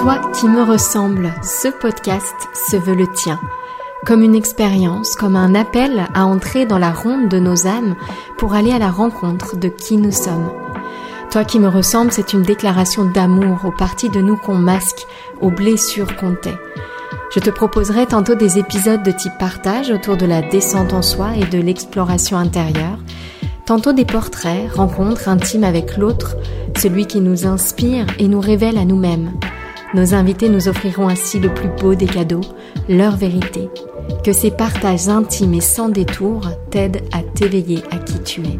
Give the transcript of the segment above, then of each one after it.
Toi qui me ressembles, ce podcast se veut le tien. Comme une expérience, comme un appel à entrer dans la ronde de nos âmes pour aller à la rencontre de qui nous sommes. Toi qui me ressembles, c'est une déclaration d'amour aux parties de nous qu'on masque, aux blessures qu'on tait. Je te proposerai tantôt des épisodes de type partage autour de la descente en soi et de l'exploration intérieure, tantôt des portraits, rencontres intimes avec l'autre, celui qui nous inspire et nous révèle à nous-mêmes. Nos invités nous offriront ainsi le plus beau des cadeaux, leur vérité. Que ces partages intimes et sans détour t'aident à t'éveiller à qui tu es.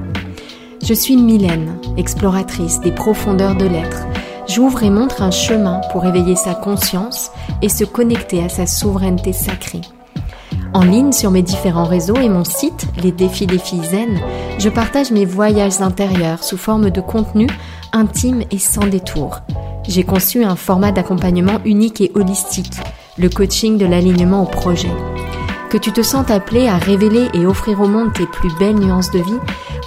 Je suis Mylène, exploratrice des profondeurs de l'être. J'ouvre et montre un chemin pour éveiller sa conscience et se connecter à sa souveraineté sacrée. En ligne sur mes différents réseaux et mon site, Les Défis des Filles Zen, je partage mes voyages intérieurs sous forme de contenu intime et sans détour. J'ai conçu un format d'accompagnement unique et holistique, le coaching de l'alignement au projet. Que tu te sens appelé à révéler et offrir au monde tes plus belles nuances de vie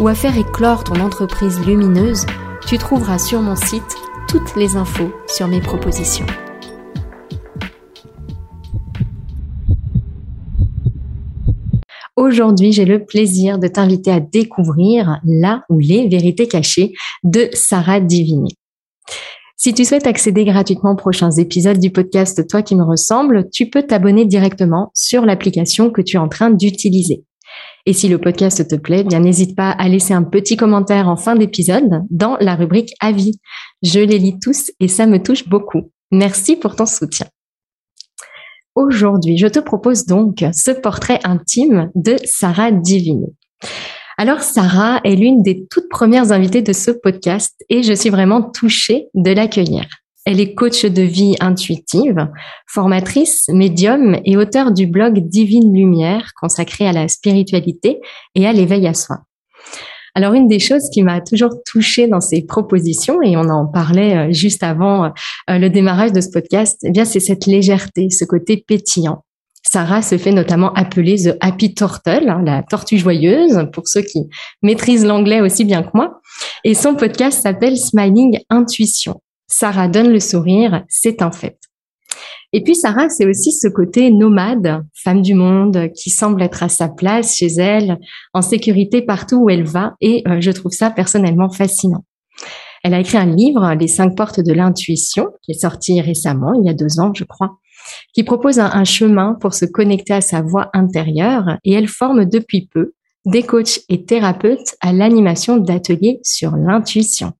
ou à faire éclore ton entreprise lumineuse, tu trouveras sur mon site toutes les infos sur mes propositions. Aujourd'hui, j'ai le plaisir de t'inviter à découvrir la ou les vérités cachées de Sarah Divini. Si tu souhaites accéder gratuitement aux prochains épisodes du podcast Toi qui me ressemble, tu peux t'abonner directement sur l'application que tu es en train d'utiliser. Et si le podcast te plaît, bien n'hésite pas à laisser un petit commentaire en fin d'épisode dans la rubrique Avis. Je les lis tous et ça me touche beaucoup. Merci pour ton soutien. Aujourd'hui, je te propose donc ce portrait intime de Sarah Divini. Alors Sarah est l'une des toutes premières invitées de ce podcast et je suis vraiment touchée de l'accueillir. Elle est coach de vie intuitive, formatrice, médium et auteure du blog Divine Lumière consacré à la spiritualité et à l'éveil à soi. Alors une des choses qui m'a toujours touchée dans ces propositions, et on en parlait euh, juste avant euh, le démarrage de ce podcast, eh bien c'est cette légèreté, ce côté pétillant. Sarah se fait notamment appeler The Happy Turtle, hein, la tortue joyeuse, pour ceux qui maîtrisent l'anglais aussi bien que moi. Et son podcast s'appelle Smiling Intuition. Sarah donne le sourire, c'est un fait. Et puis Sarah, c'est aussi ce côté nomade, femme du monde, qui semble être à sa place chez elle, en sécurité partout où elle va, et euh, je trouve ça personnellement fascinant. Elle a écrit un livre, Les cinq portes de l'intuition, qui est sorti récemment, il y a deux ans, je crois, qui propose un, un chemin pour se connecter à sa voix intérieure, et elle forme depuis peu des coachs et thérapeutes à l'animation d'ateliers sur l'intuition.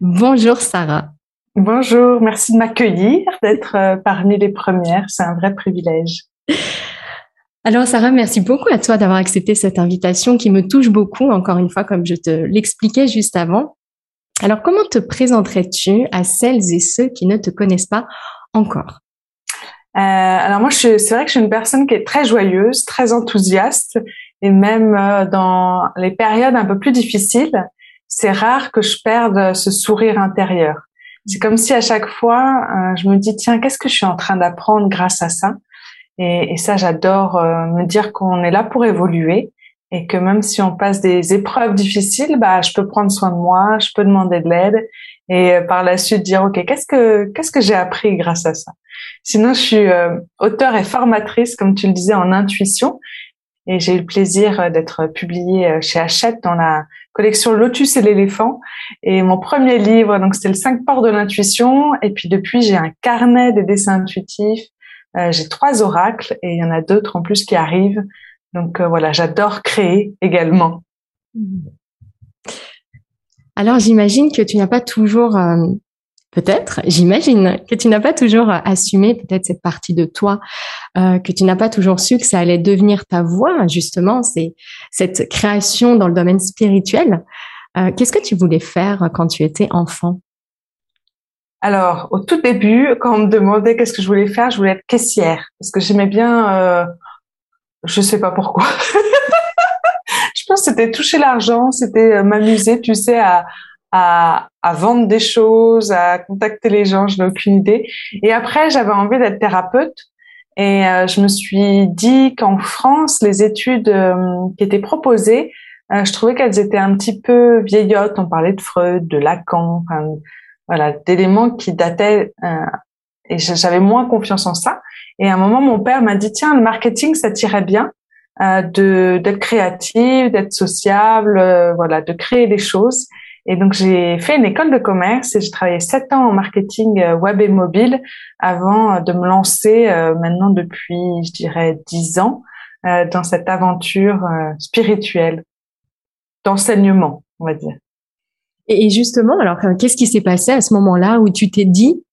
Bonjour Sarah. Bonjour, merci de m'accueillir, d'être euh, parmi les premières. C'est un vrai privilège. Alors Sarah, merci beaucoup à toi d'avoir accepté cette invitation qui me touche beaucoup, encore une fois, comme je te l'expliquais juste avant. Alors comment te présenterais-tu à celles et ceux qui ne te connaissent pas encore? Euh, Alors moi, c'est vrai que je suis une personne qui est très joyeuse, très enthousiaste, et même euh, dans les périodes un peu plus difficiles, c'est rare que je perde ce sourire intérieur. C'est comme si à chaque fois, euh, je me dis, tiens, qu'est-ce que je suis en train d'apprendre grâce à ça? Et, et, ça, j'adore euh, me dire qu'on est là pour évoluer et que même si on passe des épreuves difficiles, bah, je peux prendre soin de moi, je peux demander de l'aide et euh, par la suite dire, OK, qu'est-ce que, qu'est-ce que j'ai appris grâce à ça? Sinon, je suis auteur et formatrice, comme tu le disais, en intuition et j'ai eu le plaisir d'être publiée chez Hachette dans la collection Lotus et l'éléphant. Et mon premier livre, donc c'était le 5 ports de l'intuition. Et puis depuis, j'ai un carnet des dessins intuitifs. Euh, j'ai trois oracles et il y en a d'autres en plus qui arrivent. Donc euh, voilà, j'adore créer également. Alors j'imagine que tu n'as pas toujours euh, peut-être, j'imagine que tu n'as pas toujours assumé peut-être cette partie de toi, euh, que tu n'as pas toujours su que ça allait devenir ta voix, justement, c'est cette création dans le domaine spirituel. Euh, qu'est-ce que tu voulais faire quand tu étais enfant? Alors, au tout début, quand on me demandait qu'est-ce que je voulais faire, je voulais être caissière, parce que j'aimais bien, euh, je sais pas pourquoi. je pense que c'était toucher l'argent, c'était euh, m'amuser, tu sais, à, à, à, vendre des choses, à contacter les gens, je n'ai aucune idée. Et après, j'avais envie d'être thérapeute. Et euh, je me suis dit qu'en France, les études euh, qui étaient proposées, euh, je trouvais qu'elles étaient un petit peu vieillottes. On parlait de Freud, de Lacan, enfin, voilà, d'éléments qui dataient et j'avais moins confiance en ça. Et à un moment, mon père m'a dit tiens, le marketing, ça tirait bien. Euh, de d'être créative, d'être sociable, euh, voilà, de créer des choses. Et donc j'ai fait une école de commerce et j'ai travaillé sept ans en marketing euh, web et mobile avant de me lancer maintenant depuis, je dirais, dix ans dans cette aventure spirituelle, d'enseignement, on va dire. Et justement, alors qu'est-ce qui s'est passé à ce moment-là où tu t'es dit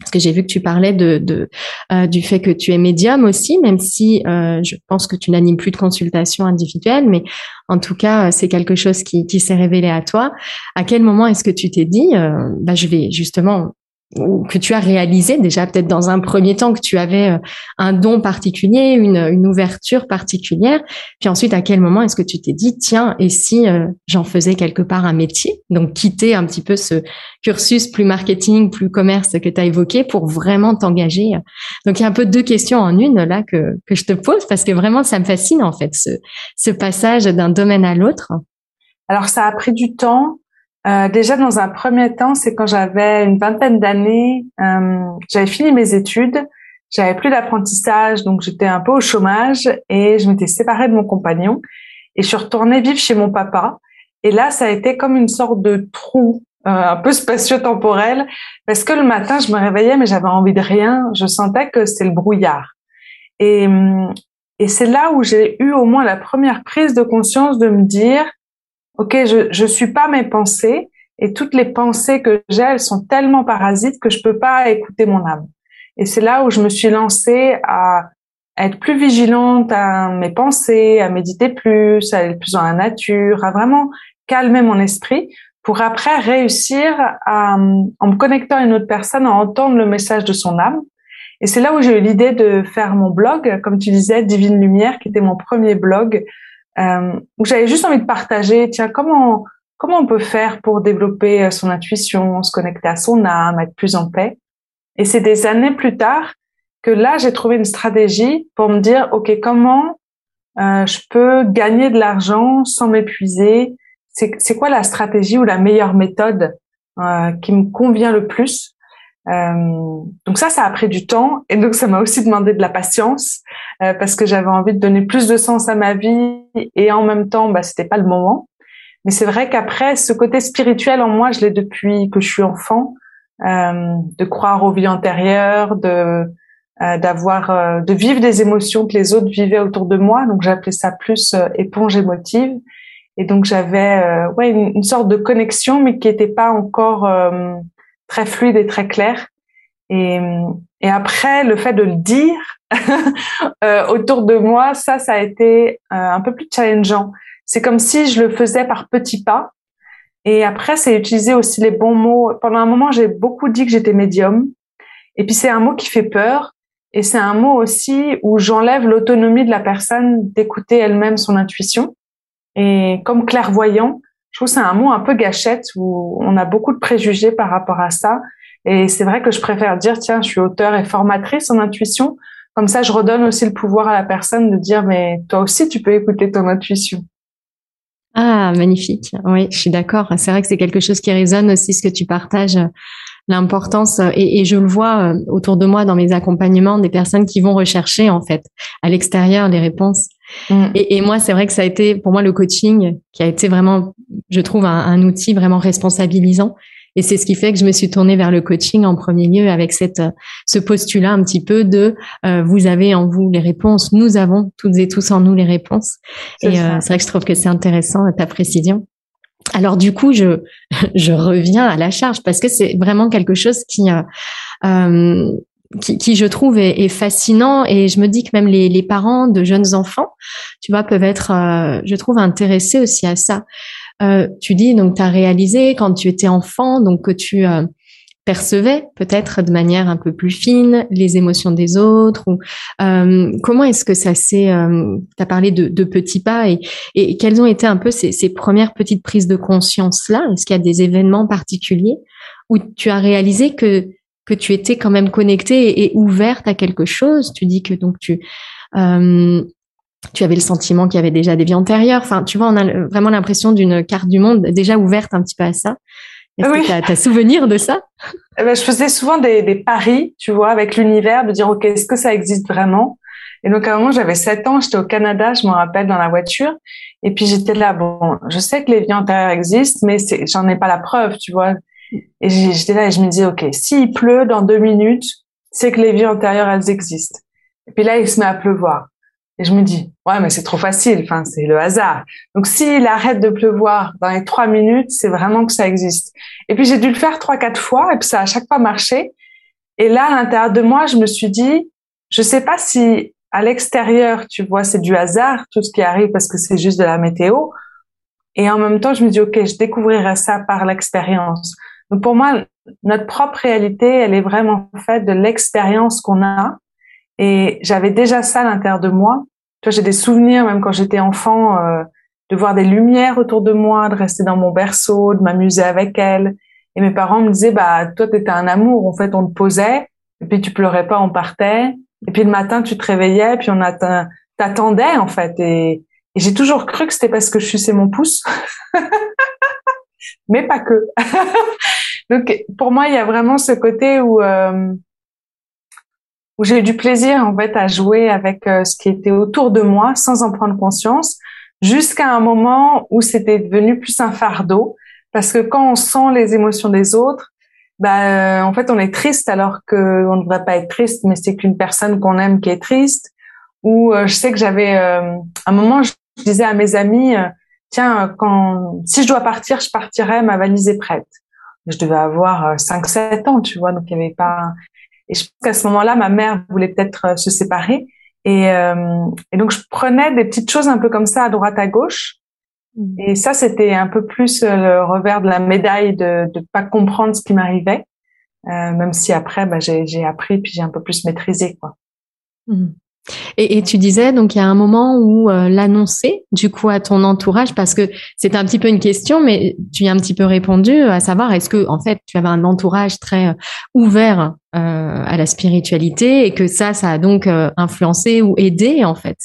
parce que j'ai vu que tu parlais de, euh, du fait que tu es médium aussi, même si euh, je pense que tu n'animes plus de consultation individuelle, mais en tout cas, c'est quelque chose qui, qui s'est révélé à toi. À quel moment est-ce que tu t'es dit, euh, bah, je vais justement que tu as réalisé déjà peut-être dans un premier temps que tu avais euh, un don particulier, une, une ouverture particulière, puis ensuite à quel moment est-ce que tu t'es dit tiens et si euh, j'en faisais quelque part un métier, donc quitter un petit peu ce cursus plus marketing, plus commerce que tu as évoqué pour vraiment t'engager. Donc il y a un peu deux questions en une là que que je te pose parce que vraiment ça me fascine en fait ce ce passage d'un domaine à l'autre. Alors ça a pris du temps euh, déjà, dans un premier temps, c'est quand j'avais une vingtaine d'années, euh, j'avais fini mes études, j'avais plus d'apprentissage, donc j'étais un peu au chômage et je m'étais séparée de mon compagnon et je suis retournée vivre chez mon papa. Et là, ça a été comme une sorte de trou euh, un peu spatio-temporel parce que le matin, je me réveillais mais j'avais envie de rien. Je sentais que c'est le brouillard. Et, et c'est là où j'ai eu au moins la première prise de conscience de me dire ok, je je suis pas mes pensées et toutes les pensées que j'ai, elles sont tellement parasites que je peux pas écouter mon âme. Et c'est là où je me suis lancée à être plus vigilante à mes pensées, à méditer plus, à aller plus dans la nature, à vraiment calmer mon esprit pour après réussir à, en me connectant à une autre personne, à entendre le message de son âme. Et c'est là où j'ai eu l'idée de faire mon blog, comme tu disais, Divine Lumière, qui était mon premier blog euh, où j'avais juste envie de partager, tiens, comment comment on peut faire pour développer euh, son intuition, se connecter à son âme, être plus en paix. Et c'est des années plus tard que là, j'ai trouvé une stratégie pour me dire, OK, comment euh, je peux gagner de l'argent sans m'épuiser? C'est quoi la stratégie ou la meilleure méthode euh, qui me convient le plus euh, donc ça, ça a pris du temps et donc ça m'a aussi demandé de la patience euh, parce que j'avais envie de donner plus de sens à ma vie et en même temps, bah, c'était pas le moment. Mais c'est vrai qu'après, ce côté spirituel en moi, je l'ai depuis que je suis enfant, euh, de croire aux vies antérieures, de euh, d'avoir, euh, de vivre des émotions que les autres vivaient autour de moi. Donc j'appelais ça plus éponge émotive. Et donc j'avais ouais une, une, sorte de connexion, mais qui n'était pas encore très fluide et très clair. Et, et après, le fait de le dire euh, autour de moi, ça, ça a été euh, un peu plus challengeant. C'est comme si je le faisais par petits pas. Et après, c'est utiliser aussi les bons mots. Pendant un moment, j'ai beaucoup dit que j'étais médium. Et puis, c'est un mot qui fait peur. Et c'est un mot aussi où j'enlève l'autonomie de la personne d'écouter elle-même son intuition. Et comme clairvoyant, je trouve que c'est un mot un peu gâchette où on a beaucoup de préjugés par rapport à ça. Et c'est vrai que je préfère dire, tiens, je suis auteur et formatrice en intuition. Comme ça, je redonne aussi le pouvoir à la personne de dire, mais toi aussi, tu peux écouter ton intuition. Ah, magnifique. Oui, je suis d'accord. C'est vrai que c'est quelque chose qui résonne aussi, ce que tu partages, l'importance, et, et, je le vois euh, autour de moi dans mes accompagnements, des personnes qui vont rechercher, en fait, à l'extérieur les réponses Mm. Et, et, moi, c'est vrai que ça a été pour moi le coaching qui a été vraiment, je trouve, un, un outil vraiment responsabilisant. Et c'est ce qui fait que je me suis tournée vers le coaching en premier lieu avec cette, ce postulat un petit peu de euh, vous avez en vous les réponses, nous avons toutes et tous en nous les réponses. Et euh, c'est vrai que je trouve que c'est intéressant ta précision. Alors du coup, je je reviens à la charge parce que c'est vraiment quelque chose qui euh, euh qui, qui, je trouve est, est, fascinant et je me dis que même les, les parents de jeunes enfants, tu vois, peuvent être, euh, je trouve, intéressés aussi à ça. Euh, tu dis donc tu as réalisé quand tu étais enfant donc que tu euh, percevais peut-être de manière un peu plus fine les émotions des autres ou euh, comment est-ce que ça s'est tu as parlé de, de, petits pas et, et quelles ont été un peu ces, ces premières petites prises de conscience là est-ce qu'il y a des événements particuliers où tu as réalisé que que tu étais quand même connectée et, ouverte à quelque chose? Tu dis que donc tu euh, tu avais le sentiment qu'il y avait déjà des vies antérieures. Enfin, tu vois, on a vraiment l'impression d'une carte du monde déjà ouverte un petit peu à ça. Est-ce que tu as, souvenir de ça? Eh ben, Je faisais souvent des, des paris, tu vois, avec l'univers, de dire, OK, est-ce que ça existe vraiment? Et donc, à un moment, j'avais 7 ans, j'étais au Canada, je me rappelle, dans la voiture. Et puis, j'étais là, bon, je sais que les vies antérieures existent, mais j'en ai pas la preuve, tu vois. Et j'étais là et je me disais, OK, s'il pleut dans deux minutes, c'est que les vies antérieures, elles existent. Et puis là, il se met à pleuvoir. Et je me dis, ouais, mais c'est trop facile. Enfin, c'est le hasard. Donc, s'il arrête de pleuvoir dans les trois minutes, c'est vraiment que ça existe. Et puis, j'ai dû le faire trois, quatre fois, et puis ça a à chaque fois marché. Et là, à l'intérieur de moi, je me suis dit, je sais pas si à l'extérieur, tu vois, c'est du hasard, tout ce qui arrive parce que c'est juste de la météo. Et en même temps, je me dis, OK, je découvrirai ça par l'expérience. Donc, pour moi, notre propre réalité, elle est vraiment faite de l'expérience qu'on a et j'avais déjà ça à l'intérieur de moi. Tu j'ai des souvenirs, même quand j'étais enfant, euh, de voir des lumières autour de moi, de rester dans mon berceau, de m'amuser avec elles. Et mes parents me disaient, bah, toi, t'étais un amour. En fait, on te posait, et puis tu pleurais pas, on partait. Et puis le matin, tu te réveillais, puis on t'attendait, en fait. Et, j'ai toujours cru que c'était parce que je suçais mon pouce. Mais pas que. Donc, pour moi, il y a vraiment ce côté où, euh, où j'ai eu du plaisir en fait à jouer avec euh, ce qui était autour de moi sans en prendre conscience, jusqu'à un moment où c'était devenu plus un fardeau, parce que quand on sent les émotions des autres, bah, euh, en fait on est triste alors qu'on ne devrait pas être triste, mais c'est qu'une personne qu'on aime qui est triste. Ou euh, je sais que j'avais un moment, je disais à mes amis, tiens, quand si je dois partir, je partirai, ma valise est prête. Je devais avoir 5-7 ans, tu vois, donc il n'y avait pas et je pense qu'à ce moment-là, ma mère voulait peut-être euh, se séparer. Et, euh, et, donc, je prenais des petites choses un peu comme ça à droite, à gauche. Mmh. Et ça, c'était un peu plus euh, le revers de la médaille de ne pas comprendre ce qui m'arrivait. Euh, même si après, bah, j'ai appris puis j'ai un peu plus maîtrisé. quoi. Mmh. Et, et, tu disais, donc il y a un moment où euh, l'annoncer, du coup, à ton entourage, parce que c'était un petit peu une question, mais tu y as un petit peu répondu, à savoir, est-ce que, en fait, tu avais un entourage très euh, ouvert euh, à la spiritualité et que ça, ça a donc euh, influencé ou aidé, en fait,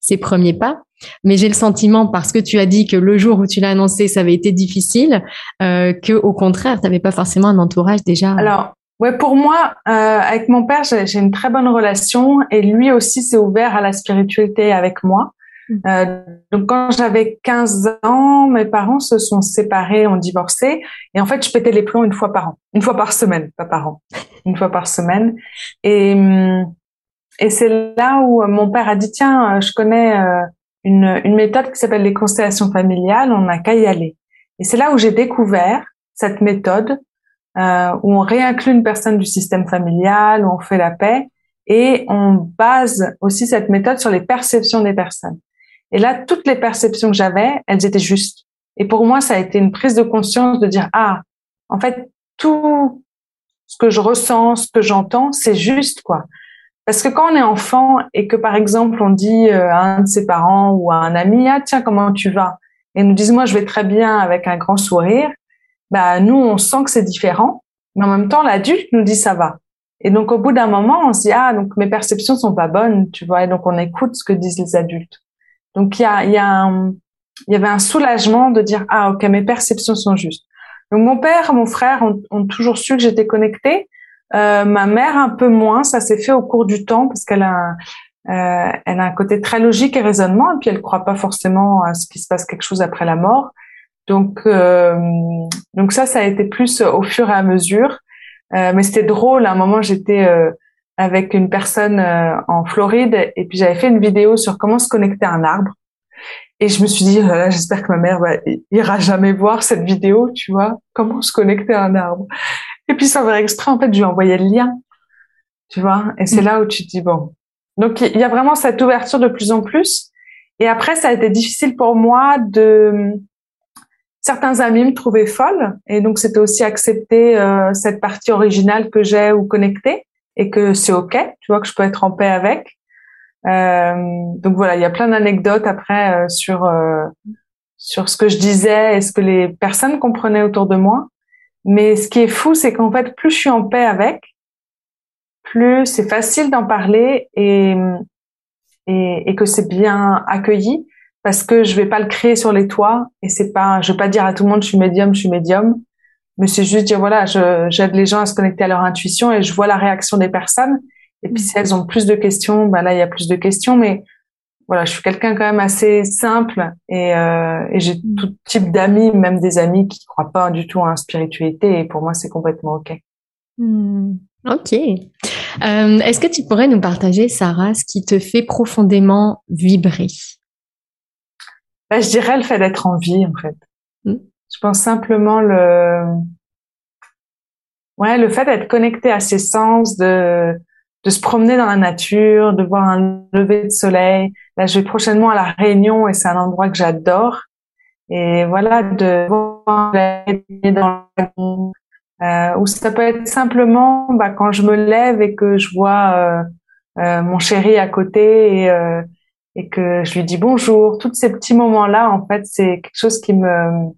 ces premiers pas? Mais j'ai le sentiment, parce que tu as dit que le jour où tu l'as annoncé, ça avait été difficile, euh, que au contraire, tu n'avais pas forcément un entourage déjà. Alors, Ouais, pour moi, euh, avec mon père, j'ai une très bonne relation et lui aussi s'est ouvert à la spiritualité avec moi. Mmh. Euh, donc quand j'avais 15 ans, mes parents se sont séparés, ont divorcé et en fait, je pétais les plombs une fois par an, une fois par semaine, pas par an, une fois par semaine. Et et c'est là où mon père a dit tiens, euh, je connais euh, une, une méthode qui s'appelle les constellations familiales, on n'a qu'à y aller. Et c'est là où j'ai découvert cette méthode euh, où on réinclut une personne du système familial, où on fait la paix, et on base aussi cette méthode sur les perceptions des personnes. Et là, toutes les perceptions que j'avais, elles étaient justes. Et pour moi, ça a été une prise de conscience de dire, ah, en fait, tout ce que je ressens, ce que j'entends, c'est juste, quoi. Parce que quand on est enfant et que, par exemple, on dit euh, à un de ses parents ou à un ami, ah, tiens, comment tu vas? Et nous disent, moi, je vais très bien avec un grand sourire bah nous on sent que c'est différent, mais en même temps l'adulte nous dit ça va. Et donc au bout d'un moment, on se dit ah donc mes perceptions sont pas bonnes, tu vois, et donc on écoute ce que disent les adultes. Donc il y a il y a il y avait un soulagement de dire ah ok mes perceptions sont justes. Donc mon père, mon frère ont, ont toujours su que j'étais connectée. Euh, ma mère un peu moins, ça s'est fait au cours du temps parce qu'elle a euh, elle a un côté très logique et raisonnement et puis elle croit pas forcément à ce qui se passe quelque chose après la mort. Donc, euh, donc ça, ça a été plus au fur et à mesure. Euh, mais c'était drôle. À un moment, j'étais euh, avec une personne en Floride et puis j'avais fait une vidéo sur comment se connecter à un arbre. Et je me suis dit, oh j'espère que ma mère va, ira jamais voir cette vidéo, tu vois, comment se connecter à un arbre. Et puis sans faire exprès, en fait, je lui ai envoyé le lien, tu vois. Et c'est mm. là où tu te dis, bon. Donc, il y a vraiment cette ouverture de plus en plus. Et après, ça a été difficile pour moi de certains amis me trouvaient folle et donc c'était aussi accepter euh, cette partie originale que j'ai ou connectée et que c'est ok, tu vois que je peux être en paix avec. Euh, donc voilà, il y a plein d'anecdotes après euh, sur euh, sur ce que je disais et ce que les personnes comprenaient autour de moi. Mais ce qui est fou, c'est qu'en fait, plus je suis en paix avec, plus c'est facile d'en parler et, et, et que c'est bien accueilli parce que je vais pas le créer sur les toits et c'est pas, je vais pas dire à tout le monde je suis médium, je suis médium. mais c'est juste dire voilà, j'aide les gens à se connecter à leur intuition et je vois la réaction des personnes. Et puis si elles ont plus de questions, bah là il y a plus de questions. Mais voilà, je suis quelqu'un quand même assez simple et, euh, et j'ai tout type d'amis, même des amis qui croient pas du tout en spiritualité. Et pour moi c'est complètement ok. Mm. Ok. Euh, Est-ce que tu pourrais nous partager, Sarah, ce qui te fait profondément vibrer? Bah, Je dirais le fait d'être en vie, en fait. Mm. Je pense simplement le, ouais, le fait d'être connecté à ses sens, de de se promener dans la nature, de voir un lever de soleil. Là, je vais prochainement à la Réunion et c'est un endroit que j'adore. Et voilà, de voir dans euh, ou ça peut être simplement bah, quand je me lève et que je vois euh, euh, mon chéri à côté et, euh, et que je lui dis bonjour. Tous ces petits moments-là, en fait, c'est quelque chose qui me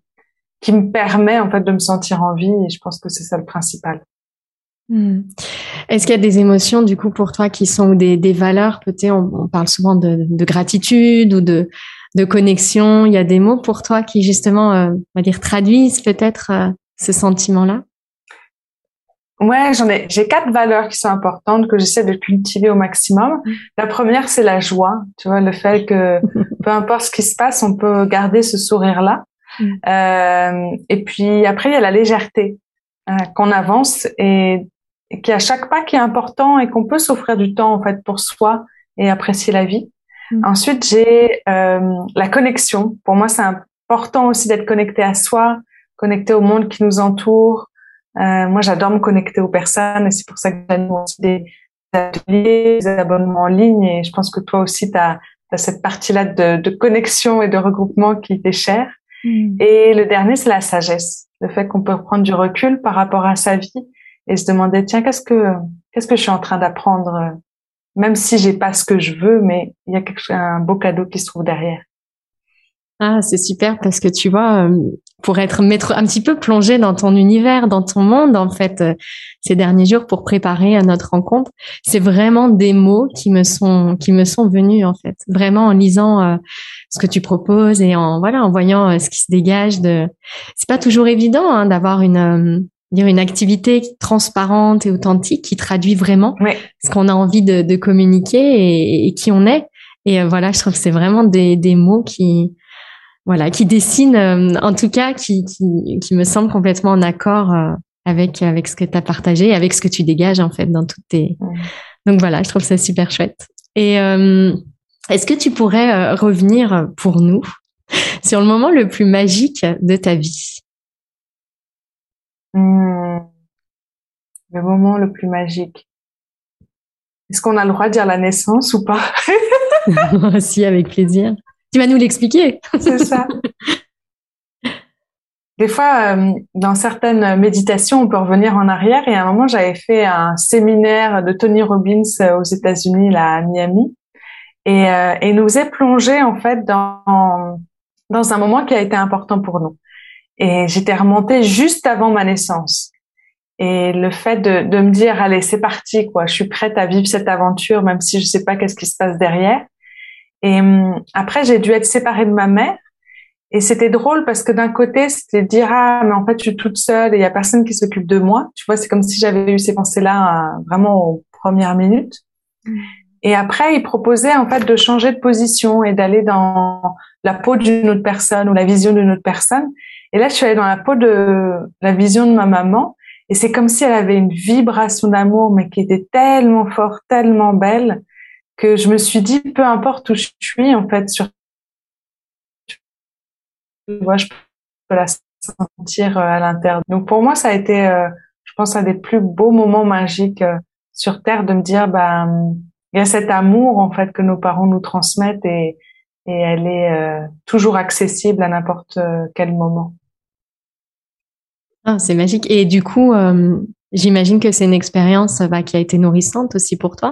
qui me permet en fait de me sentir en vie. Et je pense que c'est ça le principal. Hmm. Est-ce qu'il y a des émotions du coup pour toi qui sont des, valeurs Peut-être on, parle souvent de, de, gratitude ou de, de connexion. Il y a des mots pour toi qui justement, euh, on va dire, traduisent peut-être ce sentiment-là? Ouais, j'en ai. J'ai quatre valeurs qui sont importantes que j'essaie de cultiver au maximum. Mm. La première, c'est la joie. Tu vois, le fait que peu importe ce qui se passe, on peut garder ce sourire-là. Mm. Euh, et puis après, il y a la légèreté euh, qu'on avance et, et qui à chaque pas qui est important et qu'on peut s'offrir du temps en fait pour soi et apprécier la vie. Mm. Ensuite, j'ai euh, la connexion. Pour moi, c'est important aussi d'être connecté à soi, connecté au monde qui nous entoure, euh, moi, j'adore me connecter aux personnes et c'est pour ça que j'anime des ateliers, des abonnements en ligne et je pense que toi aussi, tu as, cette partie-là de, de, connexion et de regroupement qui t'est chère. Hmm. Et le dernier, c'est la sagesse, le fait qu'on peut prendre du recul par rapport à sa vie et se demander tiens qu'est-ce que qu'est-ce que je suis en train d'apprendre? Même si j'ai pas ce que je veux mais il y a quelque, un beau cadeau qui se trouve derrière ah, c'est super parce que tu vois, euh, pour être mettre un petit peu plongé dans ton univers, dans ton monde, en fait, euh, ces derniers jours pour préparer à notre rencontre, c'est vraiment des mots qui me sont qui me sont venus en fait, vraiment en lisant euh, ce que tu proposes et en voilà en voyant ce qui se dégage de. C'est pas toujours évident hein, d'avoir une dire une activité transparente et authentique qui traduit vraiment ce qu'on a envie de, de communiquer et, et, qui on est. Et voilà, je trouve que c'est vraiment des, des mots qui voilà, qui dessine, euh, en tout cas, qui, qui, qui, me semble complètement en accord euh, avec avec ce que tu as partagé, avec ce que tu dégages en fait dans toutes tes. Donc voilà, je trouve ça super chouette. Et euh, est-ce que tu pourrais revenir pour nous sur le moment le plus magique de ta vie? Hmm. Le moment le plus magique. Est-ce qu'on a le droit de dire la naissance ou pas? Si, avec plaisir. Tu vas nous l'expliquer. C'est ça. Des fois, euh, dans certaines méditations, on peut revenir en arrière. Et à un moment, j'avais fait un séminaire de Tony Robbins euh, aux États-Unis, là, à Miami, et, euh, et nous est plongé en fait dans dans un moment qui a été important pour nous. Et j'étais remontée juste avant ma naissance. Et le fait de, de me dire, allez, c'est parti, quoi, je suis prête à vivre cette aventure, même si je sais pas qu'est-ce qui se passe derrière. Et hum, après, j'ai dû être séparée de ma mère. Et c'était drôle parce que d'un côté, c'était dire ah mais en fait je suis toute seule et il y a personne qui s'occupe de moi. Tu vois, c'est comme si j'avais eu ces pensées-là euh, vraiment aux premières minutes. Mm. Et après, il proposait en fait de changer de position et d'aller dans la peau d'une autre personne ou la vision d'une autre personne. Et là, je suis allée dans la peau de la vision de ma maman. Et c'est comme si elle avait une vibration d'amour, mais qui était tellement forte, tellement belle, que je me suis dit, peu importe où je suis, en fait, sur, vois, je peux la sentir euh, à l'intérieur. Donc pour moi, ça a été, euh, je pense, un des plus beaux moments magiques euh, sur Terre de me dire, bah, il y a cet amour en fait que nos parents nous transmettent et, et elle est toujours accessible à n'importe quel moment. Ah, c'est magique. Et du coup, j'imagine que c'est une expérience bah, qui a été nourrissante aussi pour toi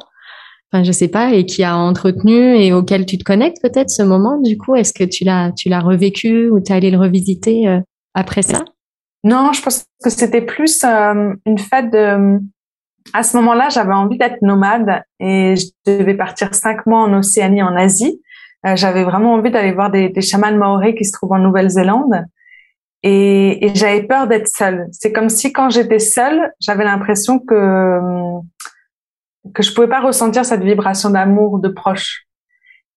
enfin je sais pas, et qui a entretenu et auquel tu te connectes peut-être ce moment. Du coup, est-ce que tu l'as tu l'as revécu ou tu es allé le revisiter euh, après ça? Non, je pense que c'était plus euh, une fête de. À ce moment-là, j'avais envie d'être nomade et je devais partir cinq mois en Océanie, en Asie. Euh, j'avais vraiment envie d'aller voir des, des chamans maoris qui se trouvent en Nouvelle-Zélande. et, et j'avais peur d'être seule. C'est comme si quand j'étais seule, j'avais l'impression que que je pouvais pas ressentir cette vibration d'amour de proche.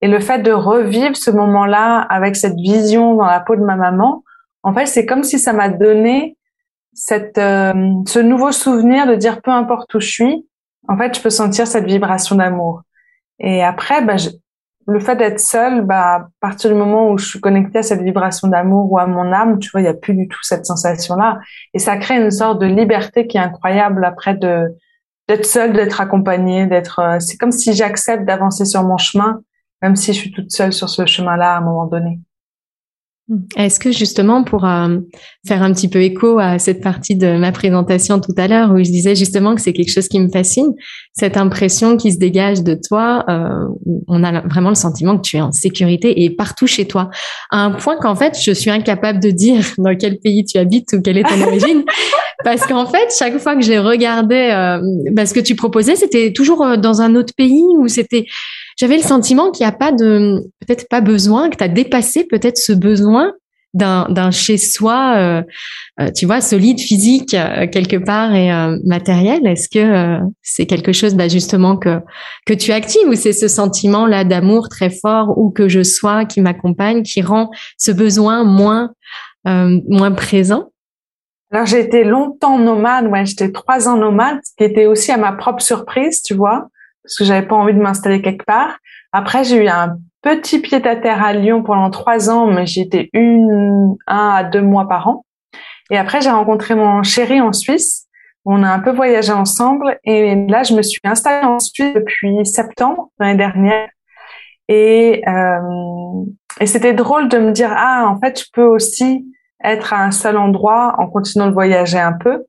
Et le fait de revivre ce moment-là avec cette vision dans la peau de ma maman, en fait, c'est comme si ça m'a donné cette, euh, ce nouveau souvenir de dire peu importe où je suis, en fait, je peux sentir cette vibration d'amour. Et après, bah, le fait d'être seule, bah, à partir du moment où je suis connectée à cette vibration d'amour ou à mon âme, tu vois, il n'y a plus du tout cette sensation-là. Et ça crée une sorte de liberté qui est incroyable après de d'être seule, d'être accompagnée, d'être. Euh, c'est comme si j'accepte d'avancer sur mon chemin, même si je suis toute seule sur ce chemin-là à un moment donné. Est-ce que justement, pour euh, faire un petit peu écho à cette partie de ma présentation tout à l'heure, où je disais justement que c'est quelque chose qui me fascine, cette impression qui se dégage de toi, euh, on a vraiment le sentiment que tu es en sécurité et partout chez toi, à un point qu'en fait, je suis incapable de dire dans quel pays tu habites ou quelle est ton origine, parce qu'en fait, chaque fois que j'ai regardé euh, bah, ce que tu proposais, c'était toujours euh, dans un autre pays ou c'était j'avais le sentiment qu'il n'y a pas de, peut-être pas besoin, que tu as dépassé peut-être ce besoin d'un, chez soi, euh, tu vois, solide, physique quelque part et matériel. Est-ce que c'est quelque chose, bah, justement que que tu actives ou c'est ce sentiment là d'amour très fort ou que je sois qui m'accompagne, qui rend ce besoin moins moins présent? Alors j'ai été longtemps nomade, ouais, j'étais trois ans nomade, ce qui était aussi à ma propre surprise, tu vois parce que j'avais pas envie de m'installer quelque part. Après, j'ai eu un petit pied-à-terre à Lyon pendant trois ans, mais j'y étais une, un à deux mois par an. Et après, j'ai rencontré mon chéri en Suisse. On a un peu voyagé ensemble et là, je me suis installée en Suisse depuis septembre l'année dernière. Et, euh, et c'était drôle de me dire ah en fait, je peux aussi être à un seul endroit en continuant de voyager un peu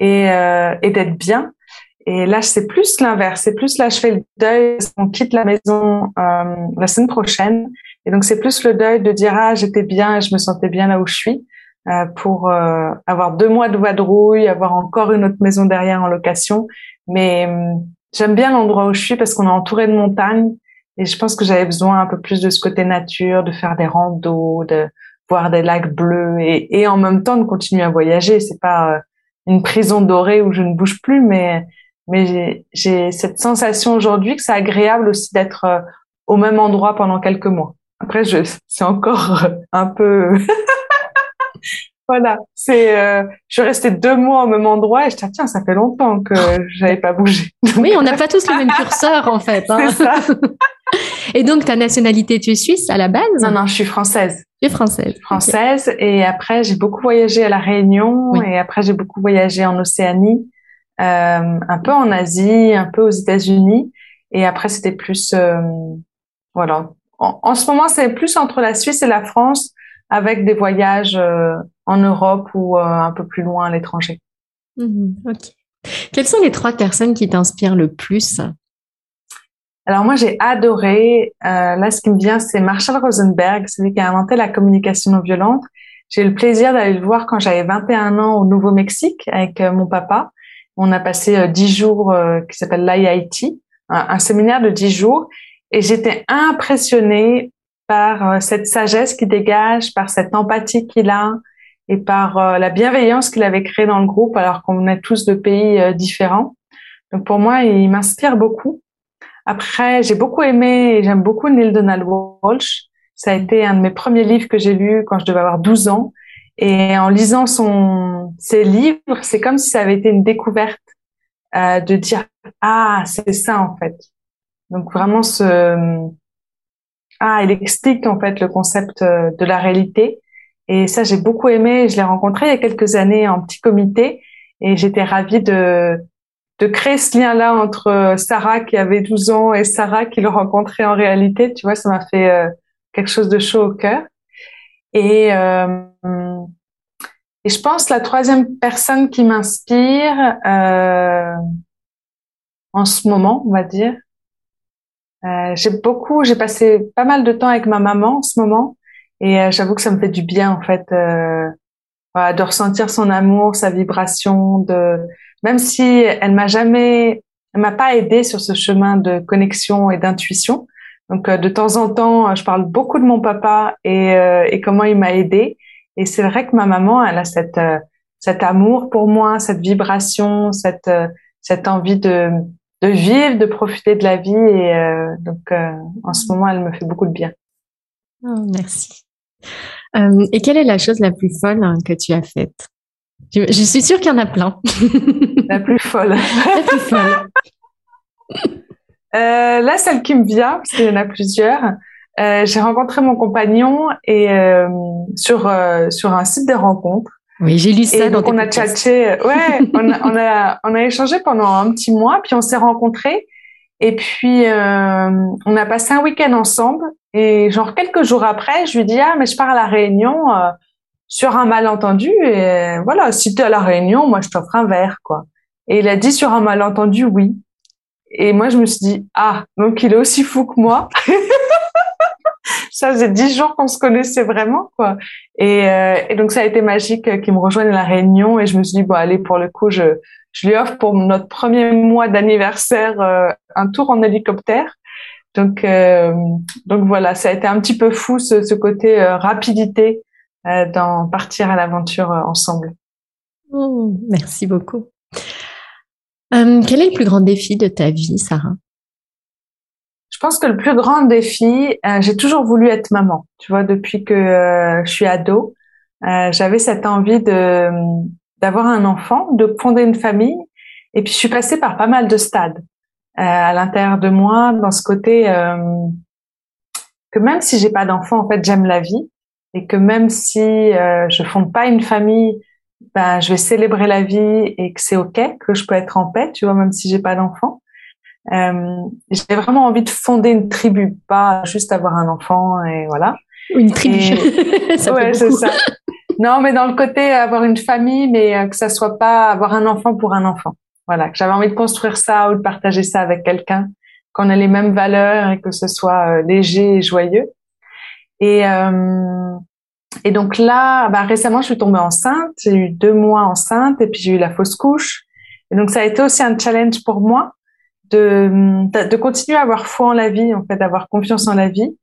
et, euh, et d'être bien. Et là, c'est plus l'inverse. C'est plus là, je fais le deuil. On quitte la maison euh, la semaine prochaine. Et donc, c'est plus le deuil de dire, ah, j'étais bien je me sentais bien là où je suis. Euh, pour euh, avoir deux mois de vadrouille, avoir encore une autre maison derrière en location. Mais euh, j'aime bien l'endroit où je suis parce qu'on est entouré de montagnes. Et je pense que j'avais besoin un peu plus de ce côté nature, de faire des randos, de voir des lacs bleus et, et en même temps de continuer à voyager. C'est pas une prison dorée où je ne bouge plus, mais mais j'ai cette sensation aujourd'hui que c'est agréable aussi d'être euh, au même endroit pendant quelques mois. Après, je c'est encore un peu voilà. C'est euh, je suis restée deux mois au même endroit et je dis tiens ça fait longtemps que j'avais pas bougé. oui, on n'a pas tous le même curseur en fait. Hein. C'est ça. et donc ta nationalité, tu es suisse à la base? Non non, je suis française. Tu es française. Française et après j'ai beaucoup voyagé à la Réunion et après j'ai beaucoup voyagé en Océanie euh, un peu en Asie, un peu aux États-Unis, et après c'était plus, euh, voilà. En, ce moment, c'est plus entre la Suisse et la France, avec des voyages euh, en Europe ou un peu plus loin à l'étranger. Mmh ok. Quelles sont les trois personnes qui t'inspirent le plus? Alors moi j'ai adoré, là ce qui me vient c'est Marshall Rosenberg, celui qui a inventé la communication non violente. J'ai eu le plaisir d'aller le voir quand j'avais 21 ans au Nouveau-Mexique avec mon papa. On a passé euh, dix jours euh, qui s'appelle l'IIT, un, un, séminaire de dix jours, et j'étais impressionnée par euh, cette sagesse qui dégage, par cette empathie qu'il a et par la bienveillance qu'il avait créée dans le groupe alors qu'on est tous de pays différents. Donc pour moi, il m'inspire beaucoup. Après, j'ai beaucoup aimé et j'aime beaucoup Neil Donald Walsh. Ça a été un de mes premiers livres que j'ai lu quand je devais avoir 12 ans. Et en lisant son, ses livres, c'est comme si ça avait été une découverte euh, de dire ah c'est ça en fait. Donc vraiment ce ah il explique en fait le concept euh, de la réalité et ça j'ai beaucoup aimé. Je l'ai rencontré il y a quelques années en petit comité et j'étais ravie de de créer ce lien-là entre Sarah qui avait 12 ans et Sarah qui le rencontrait en réalité. Tu vois, ça m'a fait euh, quelque chose de chaud au cœur. Et euh, et je pense la troisième personne qui m'inspire euh, en ce moment, on va dire. Euh, j'ai beaucoup, j'ai passé pas mal de temps avec ma maman en ce moment, et euh, j'avoue que ça me fait du bien en fait, euh, de ressentir son amour, sa vibration, de même si elle m'a jamais, elle m'a pas aidé sur ce chemin de connexion et d'intuition. Donc euh, de temps en temps, je parle beaucoup de mon papa et, et comment il m'a aidé. Et c'est vrai que ma maman, elle a cette cet amour pour moi, cette vibration, cette cette envie de de vivre, de profiter de la vie. Et donc, en ce moment, elle me fait beaucoup de bien. Oh, merci. Et quelle est la chose la plus folle hein, que tu as faite? Je, suis sûre qu'il y en a plein. la plus folle. la plus folle. là, celle qui me vient, parce qu'il y en a plusieurs, euh, j'ai rencontré mon compagnon et euh, sur euh, sur un site de rencontres. Oui, j'ai lu ça. Et donc on a chatté, ouais, on a, on a on a échangé pendant un petit mois, puis on s'est rencontrés et puis on a passé un week-end ensemble. Et genre quelques jours après, je lui dis ah mais je pars à la Réunion sur un malentendu et voilà si tu es à la Réunion, moi je t'offre un verre quoi. Et il a dit sur un malentendu oui. Et moi je me suis dit ah donc il est aussi fou que moi. ça faisait dix jours qu'on se connaissait vraiment, quoi. Et, euh, et donc ça a été magique euh, qu'il me rejoigne à la Réunion et je me suis dit bon allez pour le coup je je lui offre pour notre premier mois d'anniversaire euh, un tour en hélicoptère. Donc donc voilà, ça a été un petit peu fou ce, ce côté rapidité d'en partir à l'aventure ensemble. Oh, merci beaucoup. quel est le plus grand défi de ta vie, Sarah? Je pense que le plus grand défi, euh, j'ai toujours voulu être maman. Tu vois, depuis que euh, je suis ado, euh, j'avais cette envie de d'avoir un enfant, de fonder une famille. Et puis je suis passée par pas mal de stades à l'intérieur de moi, dans ce côté que même si j'ai pas d'enfant, en fait, j'aime la vie et que même si je fonde pas une famille, ben je vais célébrer la vie et que c'est ok, que je peux être en paix, tu vois, même si j'ai pas d'enfant. Euh, j'ai vraiment envie de fonder une tribu, pas juste avoir un enfant et voilà. Une tribu. ça ouais, c'est ça. Non, mais dans le côté avoir une famille, mais euh, que ça soit pas avoir un enfant pour un enfant. Voilà, que j'avais envie de construire ça ou de partager ça avec quelqu'un, qu'on ait les mêmes valeurs et que ce soit euh, léger et joyeux. Et euh, et donc là, bah, récemment, je suis tombée enceinte. J'ai eu deux mois enceinte et puis j'ai eu la fausse couche. Et donc ça a été aussi un challenge pour moi de, de continuer à avoir foi en la vie, en fait, d'avoir confiance en la vie,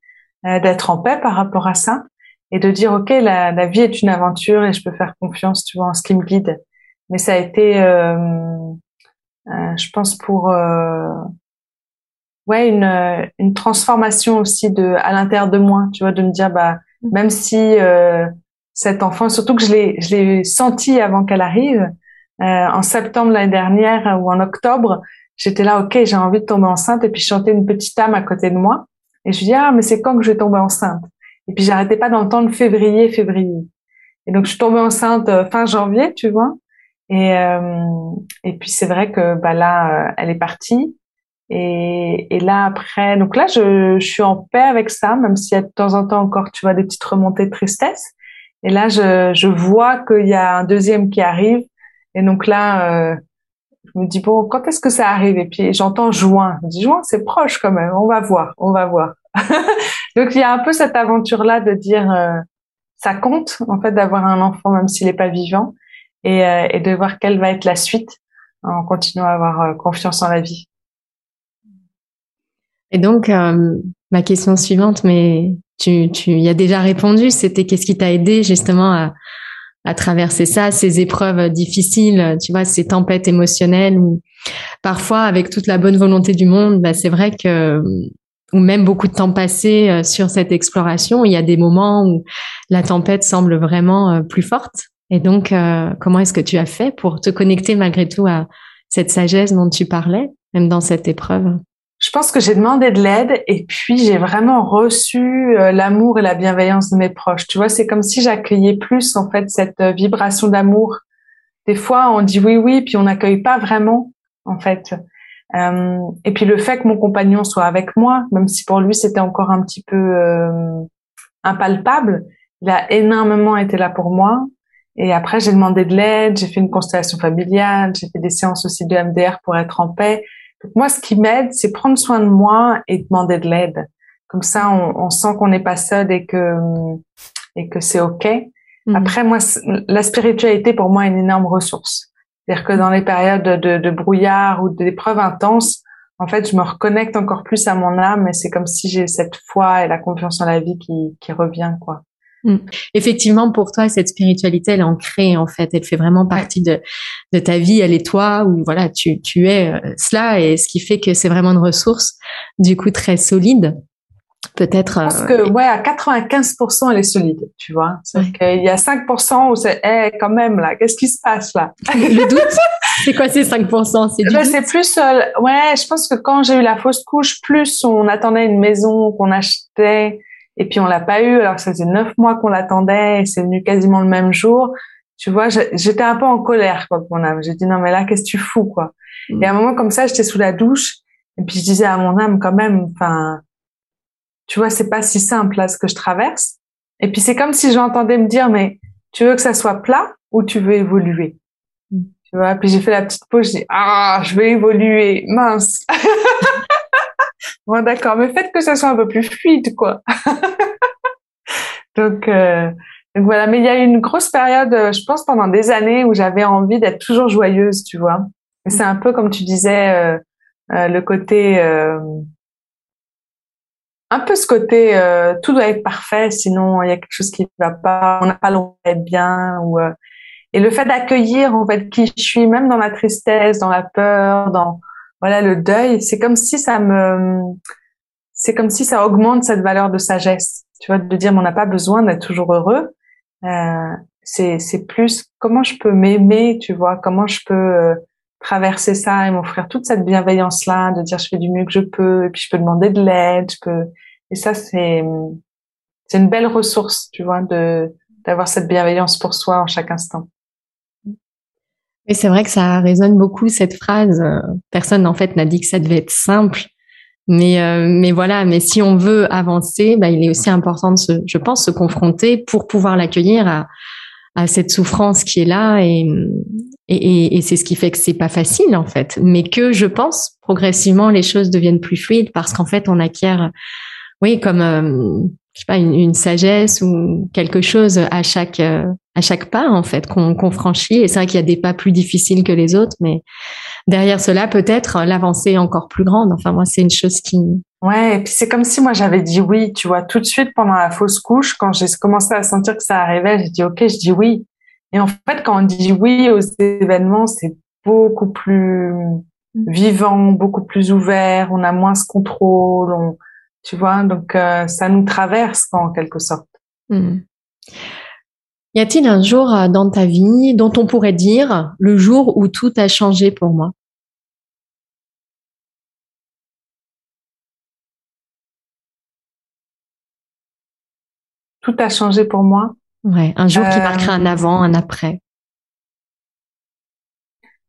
euh, d'être en paix par rapport à ça et de dire ok la, la, vie est une aventure et je peux faire confiance tu vois en ce qui me guide. Mais ça a été euh, euh, je pense pour euh, ouais une une transformation aussi de à l'intérieur de moi tu vois de me dire bah même si euh, cet enfant surtout que je l'ai je l'ai senti avant qu'elle arrive en septembre l'année dernière ou en octobre j'étais là, ok, j'ai envie de tomber enceinte, et puis je chantais une petite âme à côté de moi, et je dis ah mais c'est quand que je vais tomber enceinte? Et puis j'arrêtais pas d'entendre février, février. Et donc je suis tombée enceinte euh, fin janvier, tu vois. Et euh, et puis c'est vrai que bah là euh, elle est partie. Et, et là après, donc là je, je suis en paix avec ça, même s'il y a de temps en temps encore tu vois des petites remontées de tristesse. Et là je je vois qu'il y a un deuxième qui arrive. Et donc là euh, je me dis bon, quand est-ce que ça arrive? Et puis j'entends juin. Je me dis juin, c'est proche quand même. On va voir, on va voir. Donc il y a un peu cette aventure-là de dire euh, ça compte en fait d'avoir un enfant même s'il n'est pas vivant et, euh, et, de voir quelle va être la suite en continuant à avoir euh, confiance en la vie. Et donc ma question suivante, mais tu, tu y as déjà répondu, c'était qu'est-ce qui t'a aidé justement à, à traverser ça, ces épreuves difficiles, tu vois, ces tempêtes émotionnelles où parfois avec toute la bonne volonté du monde, bah, c'est vrai que ou même beaucoup de temps passé euh, sur cette exploration, il y a des moments où la tempête semble vraiment euh, plus forte. Et donc, euh, comment est-ce que tu as fait pour te connecter malgré tout à cette sagesse dont tu parlais, même dans cette épreuve? Je pense que j'ai demandé de l'aide et puis j'ai vraiment reçu euh, l'amour et la bienveillance de mes proches. Tu vois, c'est comme si j'accueillais plus en fait cette euh, vibration d'amour. Des fois, on dit oui, oui, puis on n'accueille pas vraiment en fait. Euh, et puis le fait que mon compagnon soit avec moi, même si pour lui c'était encore un petit peu impalpable, il a énormément été là pour moi. Et après, j'ai demandé de l'aide, j'ai fait une constellation familiale, j'ai fait des séances aussi de MDR pour être en paix moi, ce qui m'aide, c'est prendre soin de moi et demander de l'aide. Comme ça, on, on sent qu'on n'est pas seul et que et que c'est ok. Mm. Après, moi, la spiritualité pour moi est une énorme ressource. C'est-à-dire que dans les périodes de, de brouillard ou d'épreuves intenses, en fait, je me reconnecte encore plus à mon âme et c'est comme si j'ai cette foi et la confiance en la vie qui, qui revient, quoi. Mm. Effectivement, pour toi, cette spiritualité, elle est ancrée, en fait. Elle fait vraiment partie de, de ta vie. Elle est toi, ou voilà, tu, tu es euh, cela, et ce qui fait que c'est vraiment une ressource, du coup, très solide. Peut-être. Parce que, ouais, à 95%, elle est solide, tu vois. Qu'il y a 5% où c'est, eh, quand même, là, qu'est-ce qui se passe, là? Le doute? c'est quoi ces 5%? C'est ben, C'est plus, euh, ouais, je pense que quand j'ai eu la fausse couche, plus on attendait une maison qu'on achetait, et puis on l'a pas eu, alors ça faisait neuf mois qu'on l'attendait, et c'est venu quasiment le même jour. Tu vois, j'étais un peu en colère, quoi, pour mon âme. J'ai dit, non, mais là, qu'est-ce que tu fous, quoi? Mm. Et à un moment comme ça, j'étais sous la douche, et puis je disais à mon âme, quand même, enfin, tu vois, c'est pas si simple là ce que je traverse. Et puis c'est comme si j'entendais me dire, mais tu veux que ça soit plat ou tu veux évoluer? Mm. Tu vois? Puis j'ai fait la petite pause, je dis ah, je vais évoluer, mince. bon d'accord, mais faites que ça soit un peu plus fluide, quoi. donc, euh, donc voilà. Mais il y a eu une grosse période, euh, je pense pendant des années où j'avais envie d'être toujours joyeuse, tu vois. Et c'est un peu comme tu disais, euh, le côté un peu ce côté tout doit être parfait, sinon il y a quelque chose qui ne va pas, on n'a pas l'envie d'être bien. Ou, et le fait d'accueillir en fait qui je suis, même dans la tristesse, dans la peur, dans voilà le deuil, c'est comme si ça me, c'est comme si ça augmente cette valeur de sagesse. Tu vois, de dire on n'a pas besoin d'être toujours heureux. Euh, c'est plus comment je peux m'aimer, tu vois, comment je peux euh, traverser ça et m'offrir toute cette bienveillance là de dire je fais du mieux que je peux et puis je peux demander de l'aide je peux et ça c'est c'est une belle ressource tu vois de d'avoir cette bienveillance pour soi en chaque instant et c'est vrai que ça résonne beaucoup cette phrase personne en fait n'a dit que ça devait être simple. Mais euh, mais voilà mais si on veut avancer bah, il est aussi important de se je pense se confronter pour pouvoir l'accueillir à à cette souffrance qui est là. Et et, et, c'est ce qui fait que c'est pas facile en fait, mais que je pense progressivement les choses deviennent plus fluides parce qu'en fait on acquiert, oui, comme euh, je sais pas une, une, sagesse ou quelque chose à chaque euh, à chaque pas en fait qu'on qu'on franchit. Et c'est vrai qu'il y a des pas plus difficiles que les autres, mais derrière cela peut-être l'avancée est encore plus grande. Enfin moi c'est une chose qui Ouais, et puis c'est comme si moi j'avais dit oui, tu vois, tout de suite pendant la fausse couche, quand j'ai commencé à sentir que ça arrivait, j'ai dit ok, je dis oui. Et en fait, quand on dit oui aux événements, c'est beaucoup plus vivant, beaucoup plus ouvert, on a moins ce contrôle, on, tu vois, donc euh, ça nous traverse en quelque sorte. Hmm. Y a-t-il un jour euh, dans ta vie dont on pourrait dire le jour où tout a changé pour moi? Tout a changé pour moi. Ouais, un jour qui euh, marquera un avant, un après.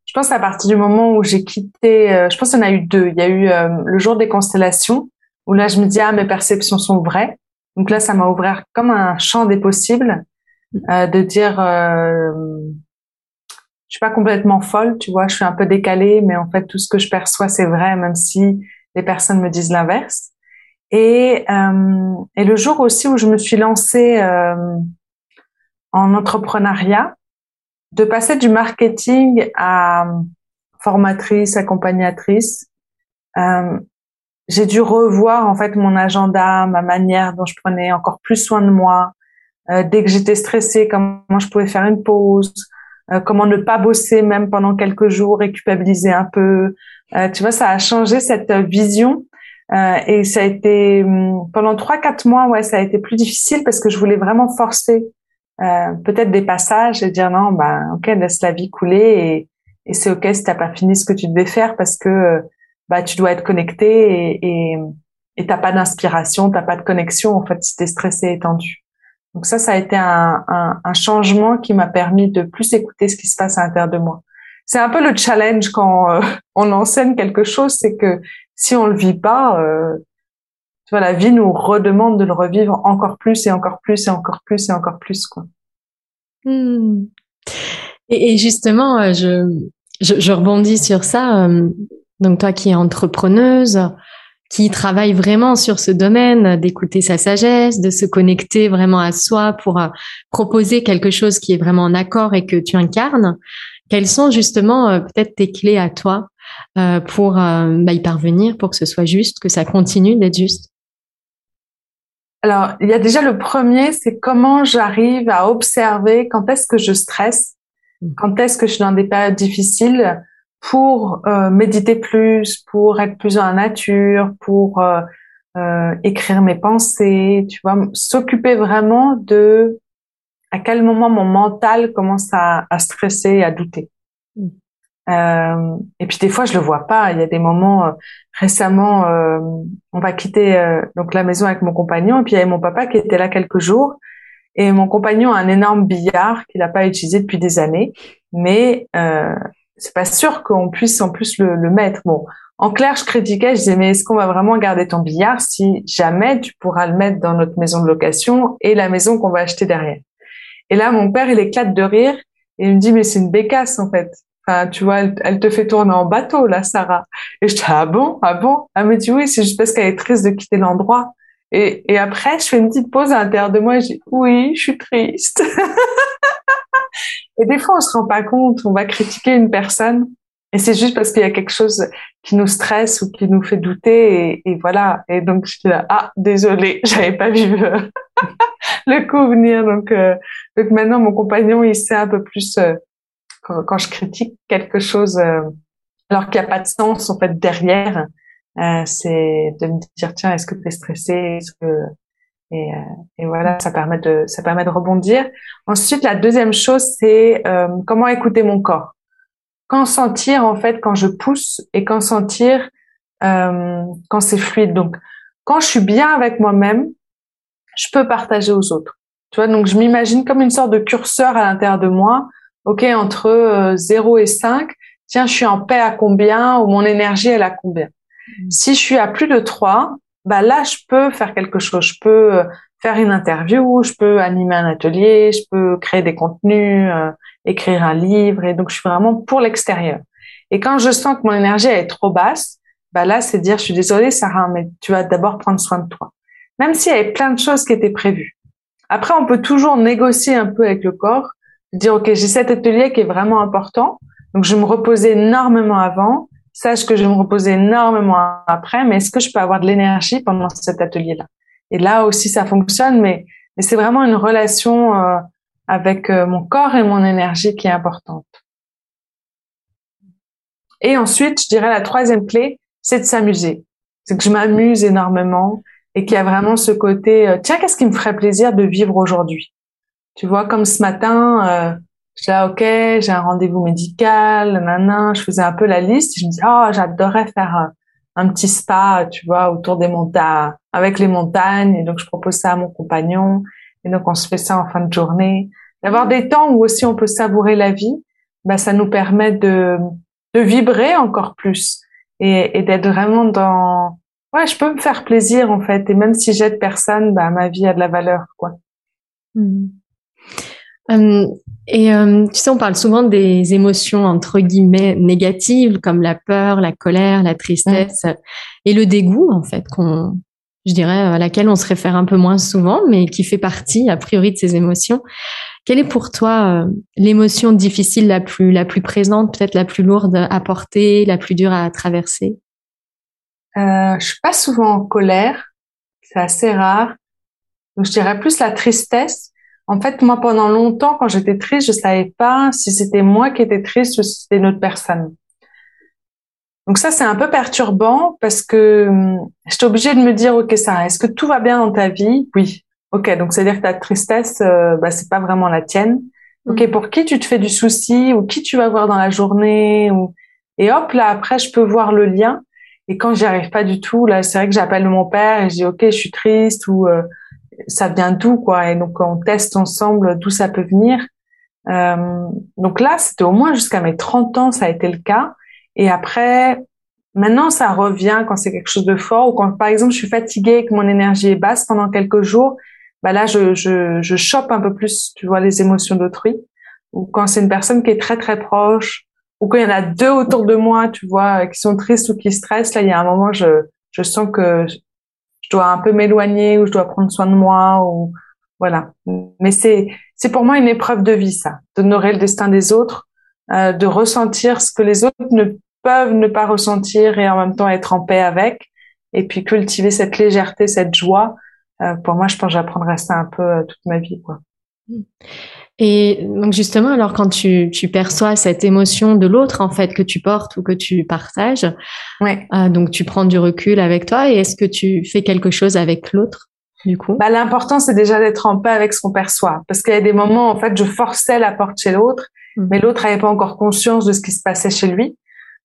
Je pense à partir du moment où j'ai quitté, euh, je pense qu'il y en a eu deux. Il y a eu euh, le jour des constellations, où là je me dis ah mes perceptions sont vraies. Donc là ça m'a ouvert comme un champ des possibles, de dire je suis pas complètement folle, tu vois, je suis un peu décalée, mais en fait tout ce que je perçois c'est vrai, même si les personnes me disent l'inverse. Et, et le jour aussi où je me suis lancée en entrepreneuriat, de passer du marketing à formatrice, accompagnatrice. Euh, j'ai dû revoir en fait mon agenda, ma manière dont je prenais encore plus soin de moi. Euh, dès que j'étais stressée, comment je pouvais faire une pause, euh, comment ne pas bosser même pendant quelques jours et culpabiliser un peu. Euh, tu vois, ça a changé cette vision euh, et ça a été hum, pendant trois quatre mois, ouais, ça a été plus difficile parce que je voulais vraiment forcer euh, peut-être des passages et dire non, ben ok, laisse la vie couler et, et c'est ok si t'as pas fini ce que tu devais faire parce que bah tu dois être connecté et et t'as pas d'inspiration, t'as pas de connexion en fait si t'es stressé et tendu. Donc ça, ça a été un, changement qui m'a permis de plus écouter ce qui se passe à l'intérieur de moi. C'est un peu le challenge quand euh, on enseigne quelque chose, c'est que si on le vit pas, euh, la vie nous redemande de le revivre encore plus et encore plus et encore plus et encore plus, quoi. Hmm. Et, justement, euh, je, je, rebondis sur ça. Donc toi qui es entrepreneuse, qui travaille vraiment sur ce domaine, d'écouter sa sagesse, de se connecter vraiment à soi pour euh, proposer quelque chose qui est vraiment en accord et que tu incarnes. Quelles sont justement peut-être tes clés à toi pour bah, y parvenir, pour que ce soit juste, que ça continue d'être juste? Alors, il y a déjà le premier, c'est comment j'arrive à observer quand est-ce que je stresse, mmh. quand est-ce que je suis dans des périodes difficiles pour euh, méditer plus, pour être plus dans la nature, pour euh, euh, écrire mes pensées, tu vois, s'occuper vraiment de à quel moment mon mental commence à, à stresser, à douter. Mm. Euh, et puis des fois je le vois pas. Il y a des moments euh, récemment, euh, on va quitter euh, donc la maison avec mon compagnon et puis il y avait mon papa qui était là quelques jours et mon compagnon a un énorme billard qu'il n'a pas utilisé depuis des années, mais euh, c'est pas sûr qu'on puisse en plus le, mettre. Bon, en clair, je critiquais, je disais mais est-ce qu'on va vraiment garder ton billard si jamais tu pourras le mettre dans notre maison de location et la maison qu'on va acheter derrière? Et là, mon père, il éclate de rire et il me dit mais c'est une bécasse en fait. Enfin, tu vois, elle, te fait tourner en bateau là, Sarah. Et je dis ah bon, ah bon? Elle me dit oui, c'est juste parce qu'elle est triste de quitter l'endroit. Et, et après, je fais une petite pause à l'intérieur de moi je dis oui, je suis triste. Et des fois, on se rend pas compte, on va critiquer une personne et c'est juste parce qu'il y a quelque chose qui nous stresse ou qui nous fait douter et, voilà. Et donc je dis là, ah désolé, j'avais pas vu le, coup venir. Donc, euh, donc maintenant mon compagnon il sait un peu plus euh, quand, quand, je critique quelque chose euh, alors qu'il n'y a pas de sens en fait derrière. C'est de me dire tiens est-ce que tu es stressé est-ce que et, euh, et, voilà, ça permet de ça permet de rebondir. Ensuite, la deuxième chose, c'est euh, comment écouter mon corps? Quand sentir en fait quand je pousse et quand sentir euh, quand c'est fluide. Donc, quand je suis bien avec moi-même, je peux partager aux autres. Tu vois, donc je m'imagine comme une sorte de curseur à l'intérieur de moi. Ok, entre 0 et 5, tiens, je suis en paix à combien ou mon énergie elle a combien? Mmh. Si je suis à plus de 3, bah là, je peux faire quelque chose. Je peux euh, faire une interview, je peux animer un atelier, je peux créer des contenus, euh, écrire un livre. Et donc, je suis vraiment pour l'extérieur. Et quand je sens que mon énergie est trop basse, bah là, c'est dire, je suis désolée, Sarah, mais tu vas d'abord prendre soin de toi. Même s'il y avait plein de choses qui étaient prévues. Après, on peut toujours négocier un peu avec le corps, dire, OK, j'ai cet atelier qui est vraiment important. Donc, je me repose énormément avant sache que je vais me reposer énormément après, mais est-ce que je peux avoir de l'énergie pendant cet atelier-là? Et là aussi, ça fonctionne, mais, c'est vraiment une relation euh, avec euh, mon corps et mon énergie qui est importante. Et ensuite, je dirais la troisième clé, c'est de s'amuser. C'est que je m'amuse énormément et qu'il y a vraiment ce côté, euh, tiens, qu'est-ce qui me ferait plaisir de vivre aujourd'hui? Tu vois, comme ce matin, je disais, OK, j'ai un rendez-vous médical, nanana. Je faisais un peu la liste. Je me disais, oh, j'adorerais faire un, un, petit spa, tu vois, autour des montagnes, avec les montagnes. Et donc, je propose ça à mon compagnon. Et donc, on se fait ça en fin de journée. D'avoir des temps où aussi on peut savourer la vie, bah, ça nous permet de, de vibrer encore plus et, et d'être vraiment dans, ouais, je peux me faire plaisir, en fait. Et même si j'aide personne, bah, ma vie a de la valeur, quoi. Mmh. Et euh, tu sais, on parle souvent des émotions entre guillemets négatives comme la peur, la colère, la tristesse et le dégoût en fait, qu'on, je dirais, à laquelle on se réfère un peu moins souvent, mais qui fait partie a priori de ces émotions. Quelle est pour toi euh, l'émotion difficile la plus la plus présente, peut-être la plus lourde à porter, la plus dure à traverser? Euh, Je suis pas souvent en colère, c'est assez rare. Donc je dirais plus la tristesse en fait, moi, pendant longtemps, quand j'étais triste, je savais pas si c'était moi qui étais triste ou si c'était une autre personne. Donc ça, c'est un peu perturbant parce que hum, j'étais obligée de me dire, ok, ça, est-ce que tout va bien dans ta vie? Oui. Ok, donc c'est-à-dire que ta tristesse, euh, bah, c'est pas vraiment la tienne. Ok, mm. pour qui tu te fais du souci ou qui tu vas voir dans la journée ou et hop là après je peux voir le lien. Et quand j'y arrive pas du tout, là c'est vrai que j'appelle mon père et je dis ok, je suis triste ou euh, ça vient d'où quoi? Et donc on teste ensemble d'où ça peut venir. Euh, donc là c'était au moins jusqu'à mes 30 ans ça a été le cas. Et après maintenant ça revient quand c'est quelque chose de fort ou quand par exemple je suis fatiguée et que mon énergie est basse pendant quelques jours bah là je je je chope un peu plus tu vois les émotions d'autrui. Ou quand c'est une personne qui est très très proche ou quand il y en a deux autour de moi tu vois qui sont tristes ou qui stressent là il y a un moment je je sens que dois un peu m'éloigner ou je dois prendre soin de moi ou voilà. Mais c'est c'est pour moi une épreuve de vie ça, d'honorer le destin des autres, euh, de ressentir ce que les autres ne peuvent ne pas ressentir et en même temps être en paix avec et puis cultiver cette légèreté, cette joie pour moi, je pense que j'apprendrai ça un peu toute ma vie, quoi. Et donc justement, alors quand tu, tu perçois cette émotion de l'autre en fait que tu portes ou que tu partages, ouais. donc tu prends du recul avec toi et est-ce que tu fais quelque chose avec l'autre du coup? Bah, L'important, c'est déjà d'être en paix avec ce qu'on perçoit. Parce qu'il y a des moments, en fait, je forçais la porte chez l'autre, mmh. mais l'autre n'avait pas encore conscience de ce qui se passait chez lui.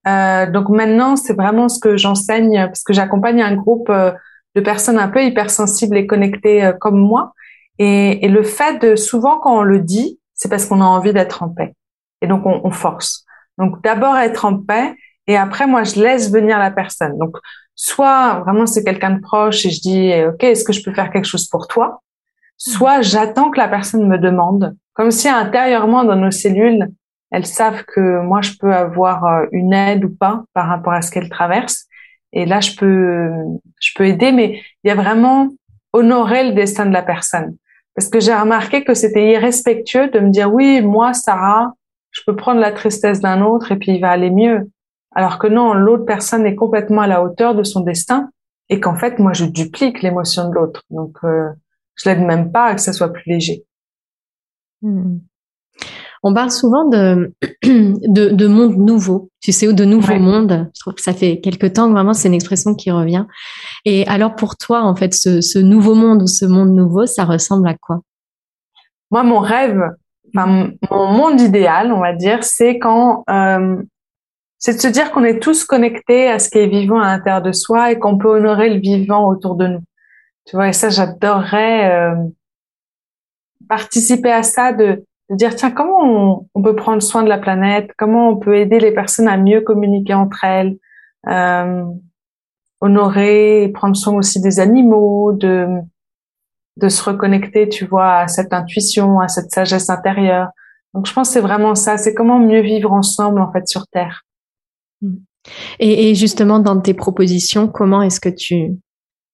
Euh, donc maintenant, c'est vraiment ce que j'enseigne, parce que j'accompagne un groupe euh, de personnes un peu hypersensibles et connectées euh, comme moi. Et, et, le fait de, souvent quand on le dit, c'est parce qu'on a envie d'être en paix. Et donc on, on force. Donc d'abord être en paix, et après moi je laisse venir la personne. Donc soit vraiment c'est quelqu'un de proche et je dis ok est-ce que je peux faire quelque chose pour toi? Soit j'attends que la personne me demande comme si intérieurement dans nos cellules elles savent que moi je peux avoir euh, une aide ou pas par rapport à ce qu'elles traversent et là je peux je peux aider mais il y a vraiment honorer le destin de la personne parce que j'ai remarqué que c'était irrespectueux de me dire oui moi Sarah je peux prendre la tristesse d'un autre et puis il va aller mieux alors que non, l'autre personne est complètement à la hauteur de son destin et qu'en fait, moi, je duplique l'émotion de l'autre. Donc, euh, je l'aide même pas à que ça soit plus léger. Hmm. On parle souvent de, de, de monde nouveau, tu sais, ou de nouveau monde. Je trouve que ça fait quelque temps que vraiment c'est une expression qui revient. Et alors pour toi, en fait, ce, ce nouveau monde ou ce monde nouveau, ça ressemble à quoi? Moi, mon rêve, enfin, mon monde idéal, on va dire, c'est quand euh, c'est de se dire qu'on est tous connectés à ce qui est vivant à l'intérieur de soi et qu'on peut honorer le vivant autour de nous. Tu vois, et ça, j'adorerais euh, participer à ça, de, de dire, tiens, comment on, peut prendre soin de la planète, comment on peut aider les personnes à mieux communiquer entre elles, euh, honorer prendre soin aussi des animaux, de, de se reconnecter, tu vois, à cette intuition, à cette sagesse intérieure. Donc, je pense c'est vraiment ça, c'est comment mieux vivre ensemble, en fait, sur Terre. Et, et, justement, dans tes propositions, comment est-ce que tu,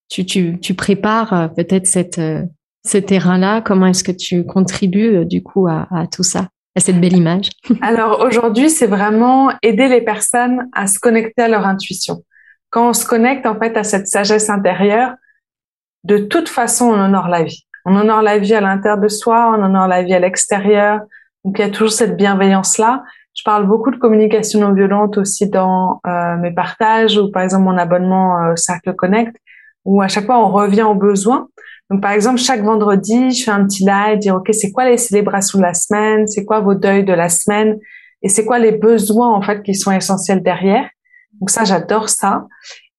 tu, tu, tu prépares euh, peut-être cette, euh, ce terrain-là Comment est-ce que tu contribues euh, du coup à, tout ça, à cette belle image? Alors aujourd'hui, c'est vraiment aider les personnes à se connecter à leur intuition. Quand on se connecte en fait à cette sagesse intérieure, de toute façon, on honore la vie. On honore la vie à l'intérieur de soi, on honore la vie à l'extérieur. Donc il y a toujours cette bienveillance-là. Je parle beaucoup de communication non violente aussi dans euh, mes partages ou par exemple mon abonnement euh, Cercle Connect où à chaque fois on revient aux besoins. Donc par exemple chaque vendredi je fais un petit live dire ok c'est quoi les célébrations de la semaine, c'est quoi vos deuils de la semaine? Et c'est quoi les besoins en fait qui sont essentiels derrière? Donc ça j'adore ça.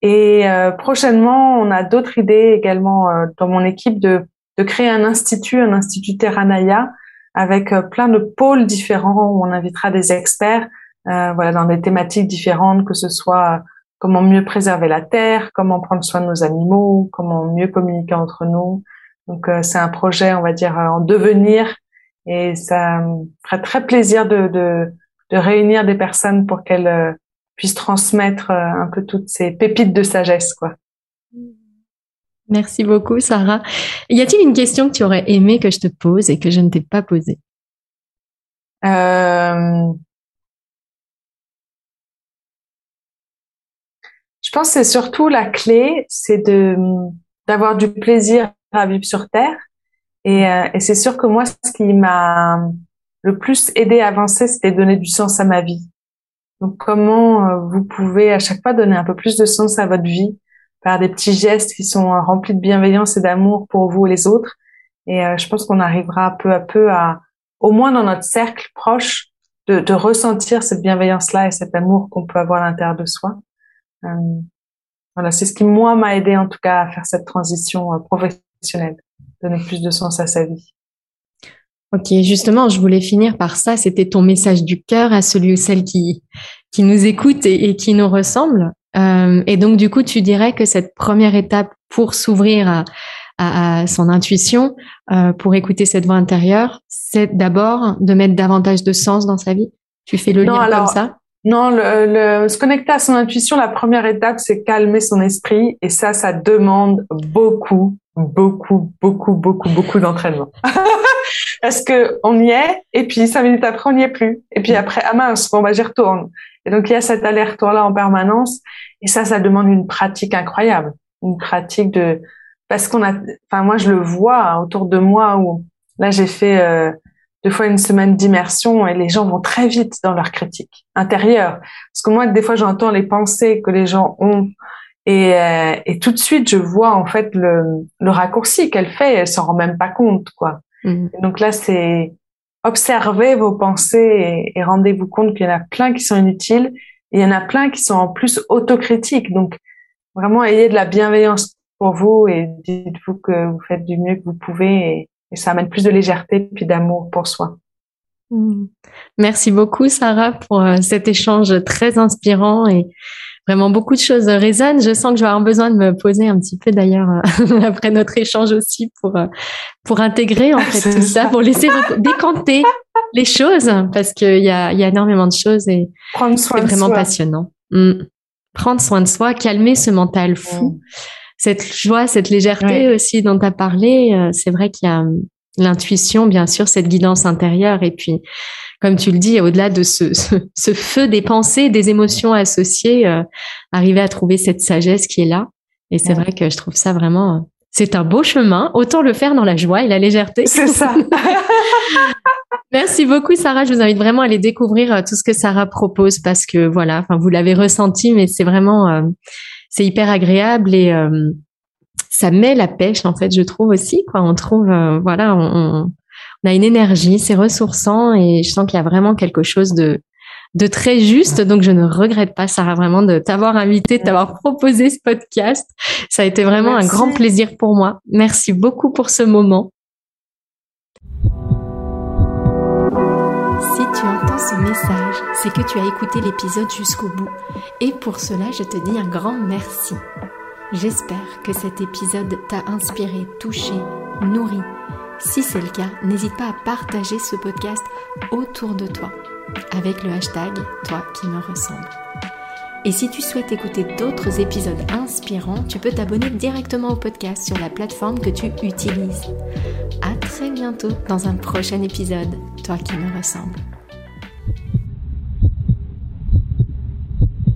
Et euh, prochainement on a d'autres idées également euh, dans mon équipe de de créer un institut, un institut Terranaya avec euh, plein de pôles différents où on invitera des experts, euh, voilà, dans des thématiques différentes, que ce soit comment mieux préserver la terre, comment prendre soin de nos animaux, comment mieux communiquer entre nous. Donc euh, c'est un projet, on va dire, en devenir, et ça me ferait très plaisir de, de, de réunir des personnes pour qu'elles puissent transmettre un peu toutes ces pépites de sagesse, quoi. Merci beaucoup, Sarah. Y a-t-il une question que tu aurais aimé que je te pose et que je ne t'ai pas posée? Euh... pense que c'est surtout la clé, c'est de d'avoir du plaisir à vivre sur Terre. Et, euh, et c'est sûr que moi, ce qui m'a le plus aidé à avancer, c'était donner du sens à ma vie. Donc, comment euh, vous pouvez à chaque fois donner un peu plus de sens à votre vie par des petits gestes qui sont euh, remplis de bienveillance et d'amour pour vous et les autres. Et euh, je pense qu'on arrivera peu à peu à, au moins dans notre cercle proche, de, de ressentir cette bienveillance-là et cet amour qu'on peut avoir à l'intérieur de soi. Euh, voilà, c'est ce qui moi m'a aidé en tout cas à faire cette transition professionnelle, donner plus de sens à sa vie. Ok, justement, je voulais finir par ça. C'était ton message du cœur à celui ou celle qui qui nous écoute et, et qui nous ressemble. Euh, et donc, du coup, tu dirais que cette première étape pour s'ouvrir à, à, à, son intuition, euh, pour écouter cette voix intérieure, c'est d'abord de mettre davantage de sens dans sa vie. Tu fais le lien comme ça? Non, le, le, se connecter à son intuition, la première étape, c'est calmer son esprit. Et ça, ça demande beaucoup, beaucoup, beaucoup, beaucoup, beaucoup d'entraînement. Parce que on y est, et puis cinq minutes après, on n'y est plus. Et puis après, ah mince, bon, bah, j'y retourne. Et donc, il y a cet aller-retour-là en permanence. Et ça, ça demande une pratique incroyable. Une pratique de, parce qu'on a, enfin moi je le vois autour de moi où là j'ai fait euh, deux fois une semaine d'immersion et les gens vont très vite dans leur critique intérieure. Parce que moi des fois j'entends les pensées que les gens ont et, euh, et tout de suite je vois en fait le, le raccourci qu'elle fait. Elle s'en rend même pas compte quoi. Mmh. Donc là c'est observez vos pensées et, et rendez-vous compte qu'il y en a plein qui sont inutiles et il y en a plein qui sont en plus autocritiques. Donc vraiment ayez de la bienveillance pour vous et dites-vous que vous faites du mieux que vous pouvez et, ça amène plus de légèreté puis d'amour pour soi. Mmh. Merci beaucoup Sarah pour euh, cet échange très inspirant et vraiment beaucoup de choses résonnent. Je sens que je vais avoir besoin de me poser un petit peu d'ailleurs après notre échange aussi pour euh, pour intégrer en fait tout ça, pour laisser décanter les choses parce qu'il y a y a énormément de choses et c'est vraiment passionnant. Mmh. Prendre soin de soi, calmer ce mental fou. Mmh cette joie, cette légèreté aussi dont tu as parlé, euh, c'est vrai qu'il y a hum, l'intuition, bien sûr, cette guidance intérieure. Et puis, comme tu le dis, au-delà de ce, ce, feu des pensées, des émotions associées, euh, arriver à trouver cette sagesse qui est là. Et c'est vrai que je trouve ça vraiment, euh, c'est un beau chemin. Autant le faire dans la joie et la légèreté. C'est ça. Merci beaucoup, Sarah. Je vous invite vraiment à aller découvrir tout ce que Sarah propose parce que voilà, enfin, vous l'avez ressenti, mais c'est vraiment, c'est hyper agréable et euh, ça met la pêche en fait, je trouve aussi. Quoi, on trouve, euh, voilà, on, a une énergie, c'est ressourçant et je sens qu'il y a vraiment quelque chose de de très juste. Donc, je ne regrette pas, Sarah, vraiment de t'avoir invité, de t'avoir proposé ce podcast. Ça a été vraiment un grand plaisir pour moi. Merci beaucoup pour ce moment. Si tu entends ce message, c'est que tu as écouté l'épisode jusqu'au bout. Et pour cela, je te dis un grand merci. J'espère que cet épisode t'a inspiré, touché, nourri. Si c'est le cas, n'hésite pas à partager ce podcast autour de toi avec le hashtag Toi qui me ressemble. Et si tu souhaites écouter d'autres épisodes inspirants, tu peux t'abonner directement au podcast sur la plateforme que tu utilises. À très bientôt dans un prochain épisode, Toi qui me ressemble.